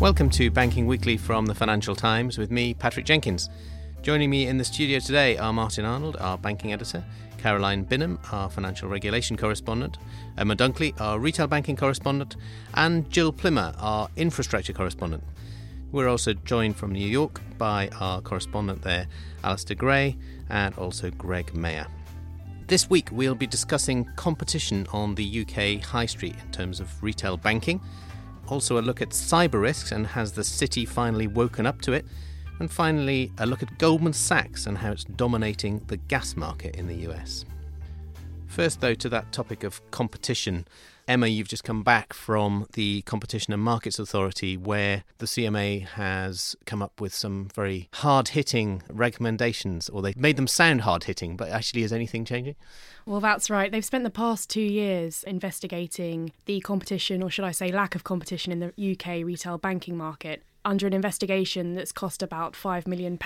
Welcome to Banking Weekly from the Financial Times with me, Patrick Jenkins. Joining me in the studio today are Martin Arnold, our banking editor, Caroline Binham, our financial regulation correspondent, Emma Dunkley, our retail banking correspondent, and Gill Plimmer, our infrastructure correspondent. We're also joined from New York by our correspondent there, Alistair Gray, and also Greg Meyer. This week we'll be discussing competition on the UK high street in terms of retail banking also a look at cyber risks and has the city finally woken up to it? And finally, a look at Goldman Sachs and how it's dominating the gas market in the US. First, though, to that topic of competition. Emma, you've just come back from the Competition and Markets Authority, where the CMA has come up with some very hard hitting recommendations, or they made them sound hard hitting, but actually, is anything changing? Well, that's right. They've spent the past two years investigating the competition, or should I say, lack of competition in the UK retail banking market under an investigation that's cost about £5 million.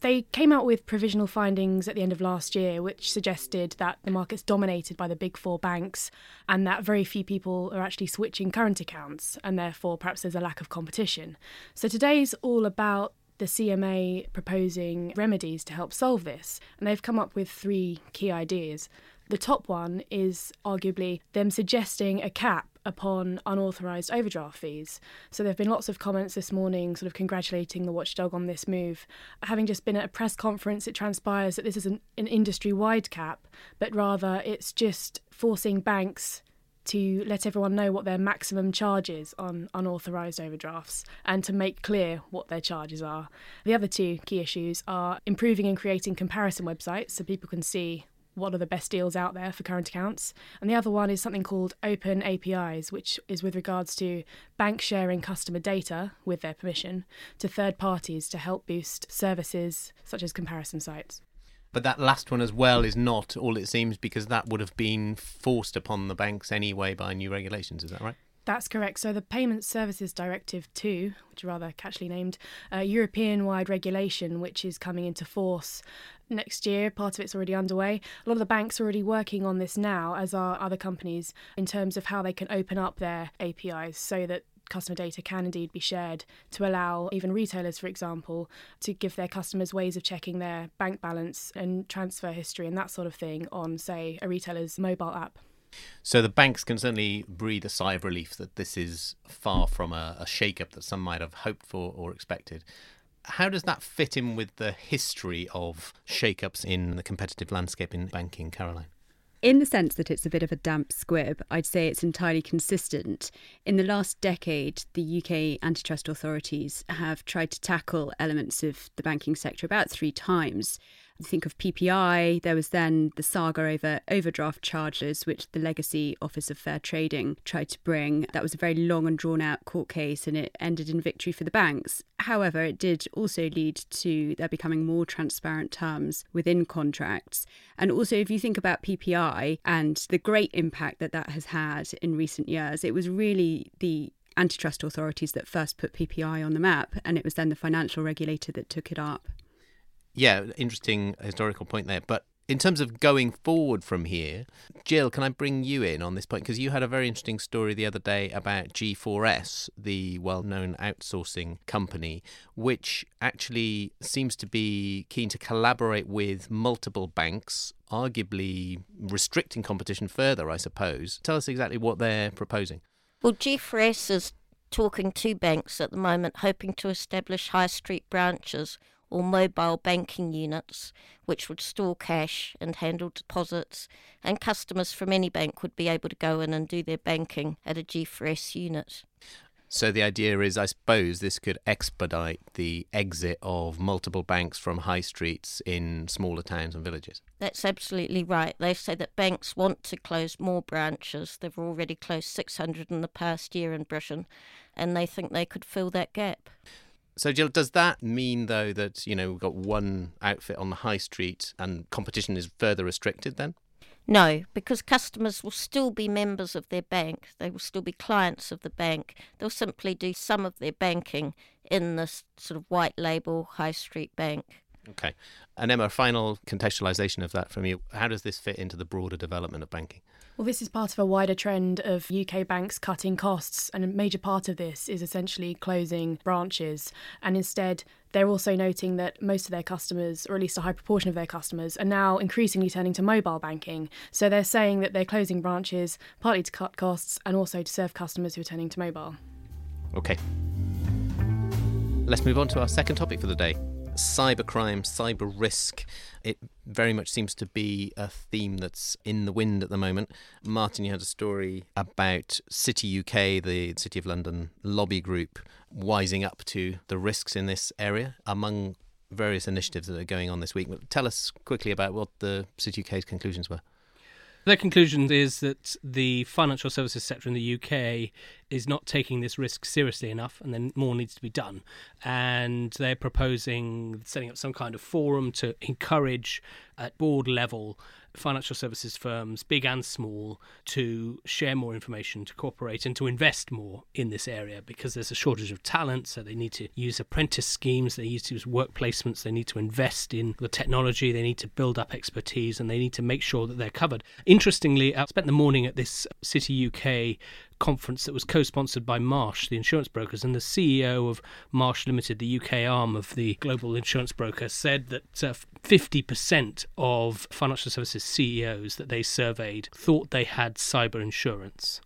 They came out with provisional findings at the end of last year, which suggested that the market's dominated by the big four banks and that very few people are actually switching current accounts, and therefore perhaps there's a lack of competition. So today's all about the CMA proposing remedies to help solve this, and they've come up with three key ideas. The top one is arguably them suggesting a cap upon unauthorised overdraft fees. So there have been lots of comments this morning sort of congratulating the watchdog on this move. Having just been at a press conference, it transpires that this is an, an industry wide cap, but rather it's just forcing banks to let everyone know what their maximum charge is on unauthorised overdrafts and to make clear what their charges are. The other two key issues are improving and creating comparison websites so people can see what are the best deals out there for current accounts. And the other one is something called Open APIs, which is with regards to banks sharing customer data with their permission to third parties to help boost services such as comparison sites. But that last one as well is not all it seems because that would have been forced upon the banks anyway by new regulations, is that right? That's correct. So the Payment Services Directive 2, which is rather catchily named, uh, European-wide regulation, which is coming into force next year. Part of it's already underway. A lot of the banks are already working on this now, as are other companies, in terms of how they can open up their APIs so that customer data can indeed be shared to allow even retailers, for example, to give their customers ways of checking their bank balance and transfer history and that sort of thing on, say, a retailer's mobile app. So the banks can certainly breathe a sigh of relief that this is far from a, a shake-up that some might have hoped for or expected. How does that fit in with the history of shake-ups in the competitive landscape in banking, Caroline? in the sense that it's a bit of a damp squib, I'd say it's entirely consistent. In the last decade, the UK antitrust authorities have tried to tackle elements of the banking sector about three times think of PPI. There was then the saga over overdraft charges, which the Legacy Office of Fair Trading tried to bring. That was a very long and drawn out court case, and it ended in victory for the banks. However, it did also lead to there becoming more transparent terms within contracts. And also, if you think about PPI and the great impact that that has had in recent years, it was really the antitrust authorities that first put PPI on the map, and it was then the financial regulator that took it up yeah, interesting historical point there. But in terms of going forward from here, Gill, can I bring you in on this point? Because you had a very interesting story the other day about G4S, the well known outsourcing company, which actually seems to be keen to collaborate with multiple banks, arguably restricting competition further, I suppose. Tell us exactly what they're proposing. Well, G4S is talking to banks at the moment, hoping to establish high street branches or mobile banking units, which would store cash and handle deposits, and customers from any bank would be able to go in and do their banking at a G4S unit. So the idea is, I suppose, this could expedite the exit of multiple banks from high streets in smaller towns and villages. That's absolutely right. They say that banks want to close more branches. They've already closed 600 in the past year in Britain, and they think they could fill that gap. So, Gill, does that mean, though, that, you know, we've got one outfit on the high street and competition is further restricted then? No, because customers will still be members of their bank. They will still be clients of the bank. They'll simply do some of their banking in this sort of white label high street bank. Okay. And Emma, a final contextualisation of that from you. How does this fit into the broader development of banking? Well, this is part of a wider trend of UK banks cutting costs, and a major part of this is essentially closing branches. And instead, they're also noting that most of their customers, or at least a high proportion of their customers, are now increasingly turning to mobile banking. So they're saying that they're closing branches partly to cut costs and also to serve customers who are turning to mobile. Okay. Let's move on to our second topic for the day cybercrime, cyber risk. It very much seems to be a theme that's in the wind at the moment. Martin, you had a story about City UK, the City of London lobby group, wising up to the risks in this area among various initiatives that are going on this week. Tell us quickly about what the City UK's conclusions were. Their conclusion is that the financial services sector in the UK is not taking this risk seriously enough, and then more needs to be done. And they're proposing setting up some kind of forum to encourage at board level financial services firms, big and small, to share more information, to cooperate, and to invest more in this area because there's a shortage of talent. So they need to use apprentice schemes, they need to use work placements, they need to invest in the technology, they need to build up expertise, and they need to make sure that they're covered. Interestingly, I spent the morning at this City UK conference that was co-sponsored by Marsh, the insurance brokers, and the CEO of Marsh Limited, the UK arm of the global insurance broker, said that uh, 50% of financial services CEOs that they surveyed thought they had cyber insurance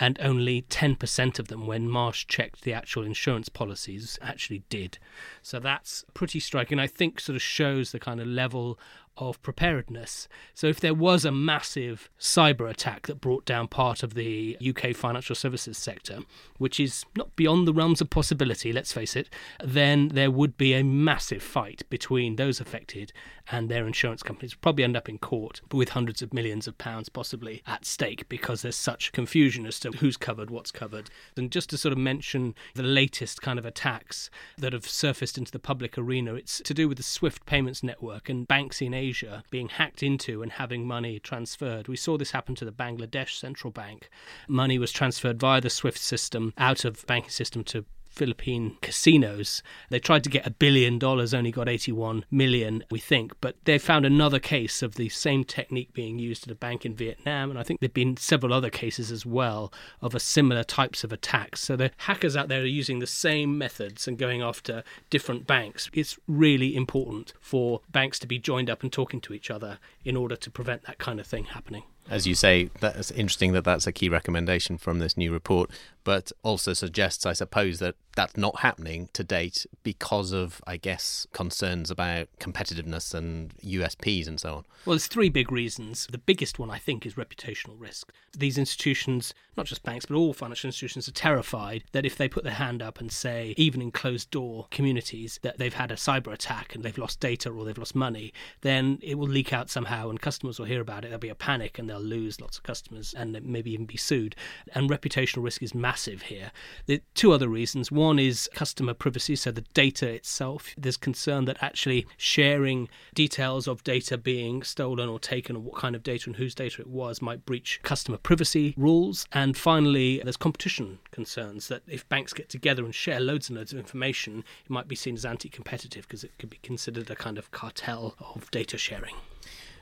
and only 10% of them, when Marsh checked the actual insurance policies, actually did. So that's pretty striking. I think sort of shows the kind of level of preparedness. So, if there was a massive cyber attack that brought down part of the UK financial services sector, which is not beyond the realms of possibility, let's face it, then there would be a massive fight between those affected and their insurance companies. Probably end up in court with hundreds of millions of pounds possibly at stake because there's such confusion as to who's covered, what's covered. And just to sort of mention the latest kind of attacks that have surfaced into the public arena, it's to do with the SWIFT payments network and banks in Asia being hacked into and having money transferred. We saw this happen to the Bangladesh central bank. Money was transferred via the SWIFT system out of banking system to Philippine casinos. They tried to get a billion dollars, only got 81 million, we think. But they found another case of the same technique being used at a bank in Vietnam. And I think there have been several other cases as well of a similar types of attacks. So the hackers out there are using the same methods and going after different banks. It's really important for banks to be joined up and talking to each other in order to prevent that kind of thing happening as you say, that's interesting that that's a key recommendation from this new report, but also suggests, I suppose, that that's not happening to date because of, I guess, concerns about competitiveness and USPs and so on. Well, there's three big reasons. The biggest one, I think, is reputational risk. These institutions, not just banks, but all financial institutions, are terrified that if they put their hand up and say, even in closed door communities, that they've had a cyber attack and they've lost data or they've lost money, then it will leak out somehow and customers will hear about it. There'll be a panic and they'll lose lots of customers and maybe even be sued. And reputational risk is massive here. Are two other reasons. One is customer privacy, so the data itself. There's concern that actually sharing details of data being stolen or taken, or what kind of data and whose data it was, might breach customer privacy rules. And finally, there's competition concerns that if banks get together and share loads and loads of information, it might be seen as anti competitive because it could be considered a kind of cartel of data sharing.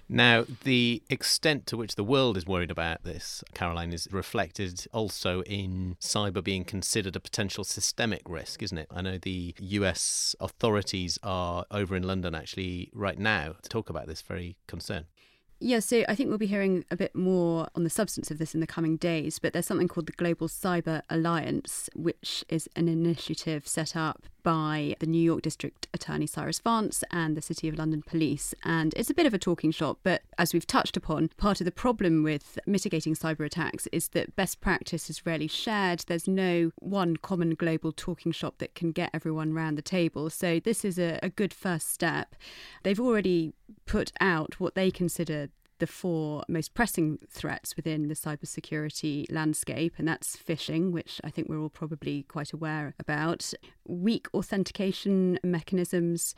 Now, the extent to which the world is worried about this, Caroline, is reflected also in cyber being considered a potential systemic risk, isn't it? I know the US authorities are over in London actually right now to talk about this very concern. Yeah, so I think we'll be hearing a bit more on the substance of this in the coming days, but there's something called the Global Cyber Alliance, which is an initiative set up by the New York District Attorney Cyrus Vance and the City of London Police. And it's a bit of a talking shop, but as we've touched upon, part of the problem with mitigating cyber attacks is that best practice is rarely shared. There's no one common global talking shop that can get everyone round the table. So this is a, a good first step. They've already put out what they consider the four most pressing threats within the cybersecurity landscape, and that's phishing, which I think we're all probably quite aware about, weak authentication mechanisms,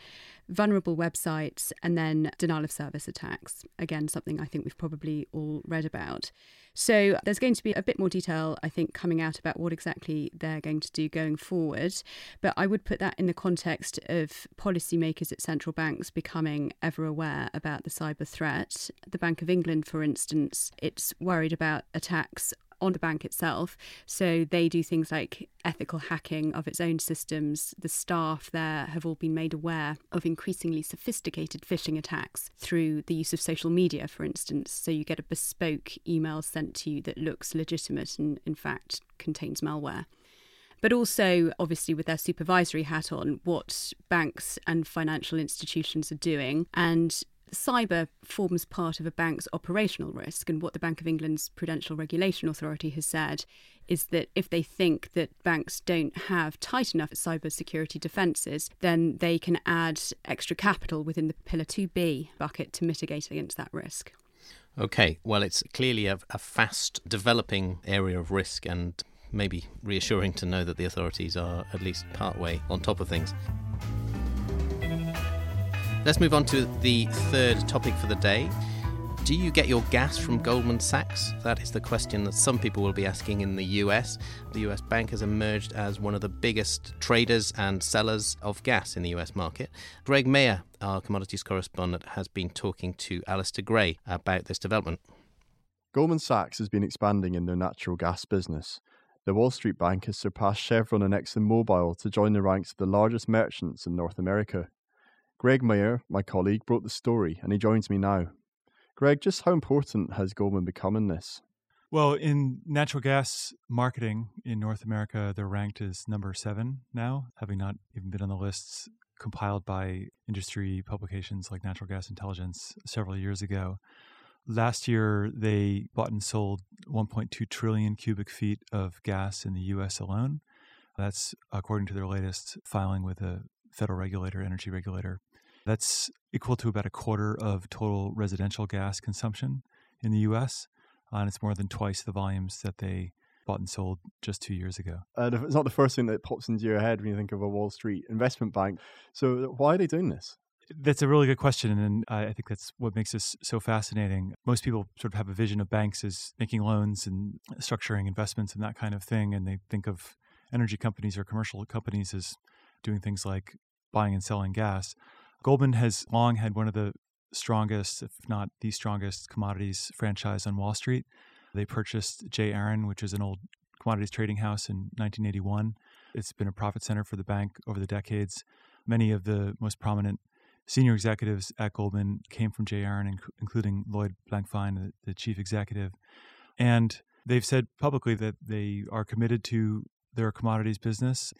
vulnerable websites, and then denial of service attacks. Again, something I think we've probably all read about. So there's going to be a bit more detail, I think, coming out about what exactly they're going to do going forward. But I would put that in the context of policymakers at central banks becoming ever aware about the cyber threat. The Bank of England, for instance, it's worried about attacks on the bank itself. So they do things like ethical hacking of its own systems. The staff there have all been made aware of increasingly sophisticated phishing attacks through the use of social media, for instance. So you get a bespoke email sent to you that looks legitimate and, in fact, contains malware but also obviously with their supervisory hat on what banks and financial institutions are doing and cyber forms part of a bank's operational risk. And what the Bank of England's Prudential Regulation Authority has said is that if they think that banks don't have tight enough cyber security defences, then they can add extra capital within the Pillar 2B bucket to mitigate against that risk. Okay, well, it's clearly a, a fast developing area of risk and maybe reassuring to know that the authorities are at least partway on top of things. Let's move on to the third topic for the day. Do you get your gas from Goldman Sachs? That is the question that some people will be asking in the US. The US bank has emerged as one of the biggest traders and sellers of gas in the US market. Greg Meyer, our commodities correspondent, has been talking to Alistair Gray about this development. Goldman Sachs has been expanding in their natural gas business. The Wall Street Bank has surpassed Chevron and ExxonMobil to join the ranks of the largest merchants in North America. Greg Meyer, my colleague, brought the story and he joins me now. Greg, just how important has Goldman become in this? Well, in natural gas marketing in North America, they're ranked as number seven now, having not even been on the lists compiled by industry publications like Natural Gas Intelligence several years ago. Last year, they bought and sold 1.2 trillion cubic feet of gas in the US alone. That's according to their latest filing with the federal regulator, energy regulator. That's equal to about a quarter of total residential gas consumption in the US. Uh, and it's more than twice the volumes that they bought and sold just two years ago. Uh, it's not the first thing that pops into your head when you think of a Wall Street investment bank. So, why are they doing this? That's a really good question, and I think that's what makes this so fascinating. Most people sort of have a vision of banks as making loans and structuring investments and that kind of thing, and they think of energy companies or commercial companies as doing things like buying and selling gas. Goldman has long had one of the strongest, if not the strongest, commodities franchise on Wall Street. They purchased J. Aron, which is an old commodities trading house, in 1981. It's been a profit center for the bank over the decades. Many of the most prominent senior executives at Goldman came from J. Aron, including Lloyd Blankfein, the, the chief executive. And they've said publicly that they are committed to their commodities business.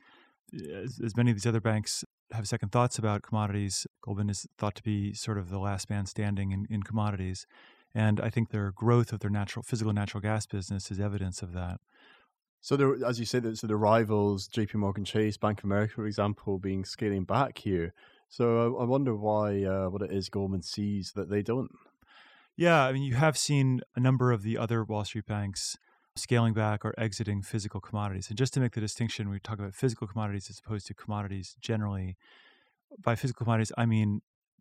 As, as many of these other banks have second thoughts about commodities. Goldman is thought to be sort of the last man standing in, in commodities. And I think their growth of their natural physical natural gas business is evidence of that. So, there, as you say, so the rivals, J.P. Morgan Chase, Bank of America, for example, being scaling back here. So, I, I wonder why uh, what it is Goldman sees that they don't. Yeah, I mean, you have seen a number of the other Wall Street banks scaling back or exiting physical commodities. And just to make the distinction, we talk about physical commodities as opposed to commodities generally. By physical commodities, I mean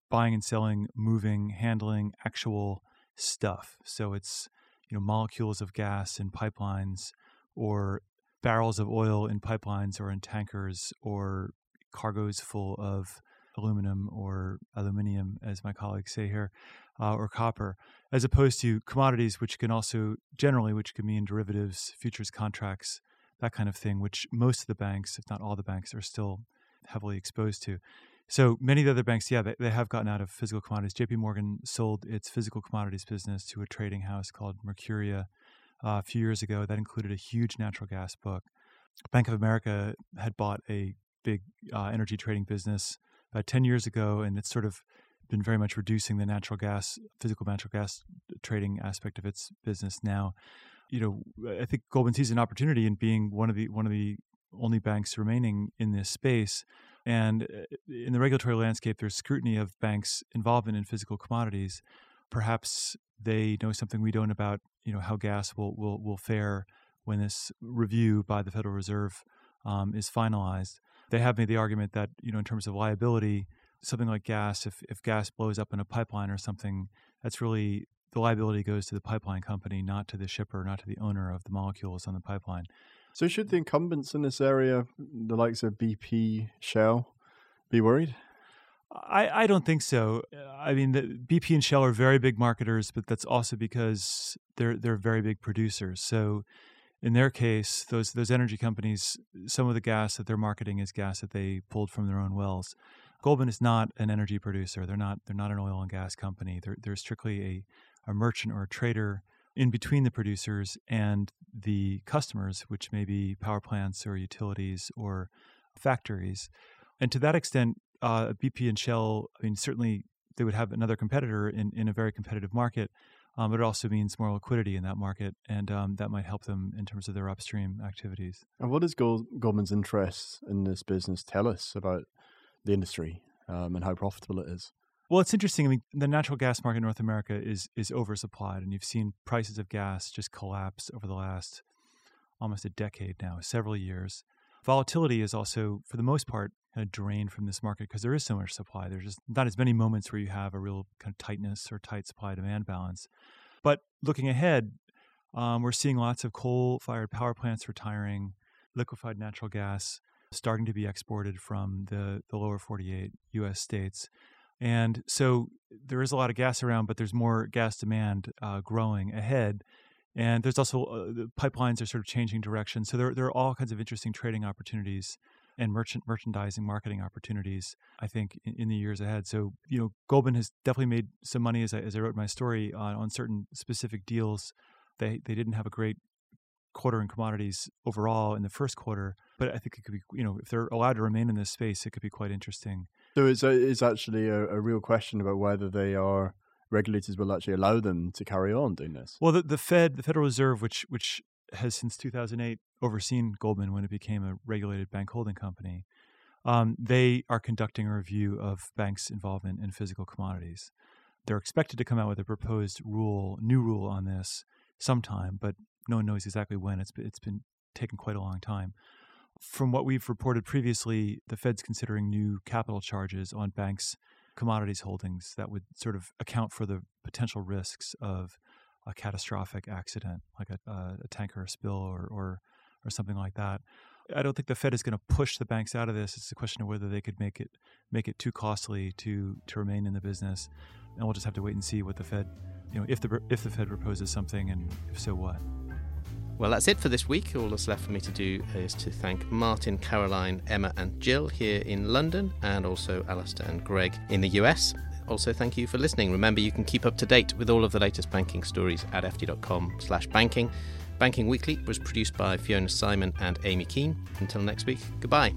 buying and selling, moving, handling actual stuff. So it's you know molecules of gas in pipelines, or barrels of oil in pipelines or in tankers, or cargoes full of aluminum or aluminium, as my colleagues say here, uh, or copper, as opposed to commodities, which can also generally, which can mean derivatives, futures contracts, that kind of thing, which most of the banks, if not all the banks, are still heavily exposed to. So many of the other banks, yeah, they, they have gotten out of physical commodities. JP Morgan sold its physical commodities business to a trading house called Mercuria uh, a few years ago. That included a huge natural gas book. Bank of America had bought a big uh, energy trading business about 10 years ago, and it's sort of been very much reducing the natural gas, physical natural gas trading aspect of its business now. You know, I think Goldman sees an opportunity in being one of the one of the only banks remaining in this space. And uh, in the regulatory landscape, there's scrutiny of banks' involvement in physical commodities. Perhaps they know something we don't about, you know, how gas will will, will fare when this review by the Federal Reserve um, is finalized. They have made the argument that, you know, in terms of liability, something like gas, if, if gas blows up in a pipeline or something, that's really the liability goes to the pipeline company, not to the shipper, not to the owner of the molecules on the pipeline. So, should the incumbents in this area, the likes of BP, Shell, be worried? I, I don't think so. I mean, the, BP and Shell are very big marketers, but that's also because they're they're very big producers. So, in their case, those those energy companies, some of the gas that they're marketing is gas that they pulled from their own wells. Goldman is not an energy producer. They're not they're not an oil and gas company. They're they're strictly a, a merchant or a trader in between the producers and the customers, which may be power plants or utilities or factories. And to that extent, uh, BP and Shell, I mean, certainly they would have another competitor in, in a very competitive market, um, but it also means more liquidity in that market, and um, that might help them in terms of their upstream activities. And what does Gold- Goldman's interest in this business tell us about the industry um, and how profitable it is? Well, it's interesting. I mean, the natural gas market in North America is is oversupplied, and you've seen prices of gas just collapse over the last almost a decade now, several years. Volatility is also, for the most part, kind of drained from this market because there is so much supply. There's just not as many moments where you have a real kind of tightness or tight supply demand balance. But looking ahead, um, we're seeing lots of coal fired power plants retiring, liquefied natural gas starting to be exported from the, the lower 48 US states. And so there is a lot of gas around, but there's more gas demand uh, growing ahead. And there's also uh, the pipelines are sort of changing direction. So there, there are all kinds of interesting trading opportunities and merchant merchandising marketing opportunities, I think, in, in, the years ahead. So, you know, Goldman has definitely made some money, as I, as I wrote my story, on, on certain specific deals. They, they didn't have a great quarter in commodities overall in the first quarter, but I think it could be, you know, if they're allowed to remain in this space, it could be quite interesting. So it's, a, it's actually a, a real question about whether they are regulators will actually allow them to carry on doing this. Well, the, the Fed, the Federal Reserve, which which has since 2008 overseen Goldman when it became a regulated bank holding company, um, they are conducting a review of banks' involvement in physical commodities. They're expected to come out with a proposed rule, new rule on this sometime, but no one knows exactly when. It's it's been taking quite a long time. From what we've reported previously, the Fed's considering new capital charges on banks' commodities holdings that would sort of account for the potential risks of a catastrophic accident, like a, a tanker spill or, or or something like that. I don't think the Fed is going to push the banks out of this. It's a question of whether they could make it make it too costly to to remain in the business, and we'll just have to wait and see what the Fed, you know, if the if the Fed proposes something, and if so, what. Well, that's it for this week. All that's left for me to do is to thank Martin, Caroline, Emma, and Gill here in London, and also Alistair and Greg in the US. Also, thank you for listening. Remember, you can keep up to date with all of the latest banking stories at ft.com/banking. Banking Weekly was produced by Fiona Simon and Amy Keane. Until next week, goodbye.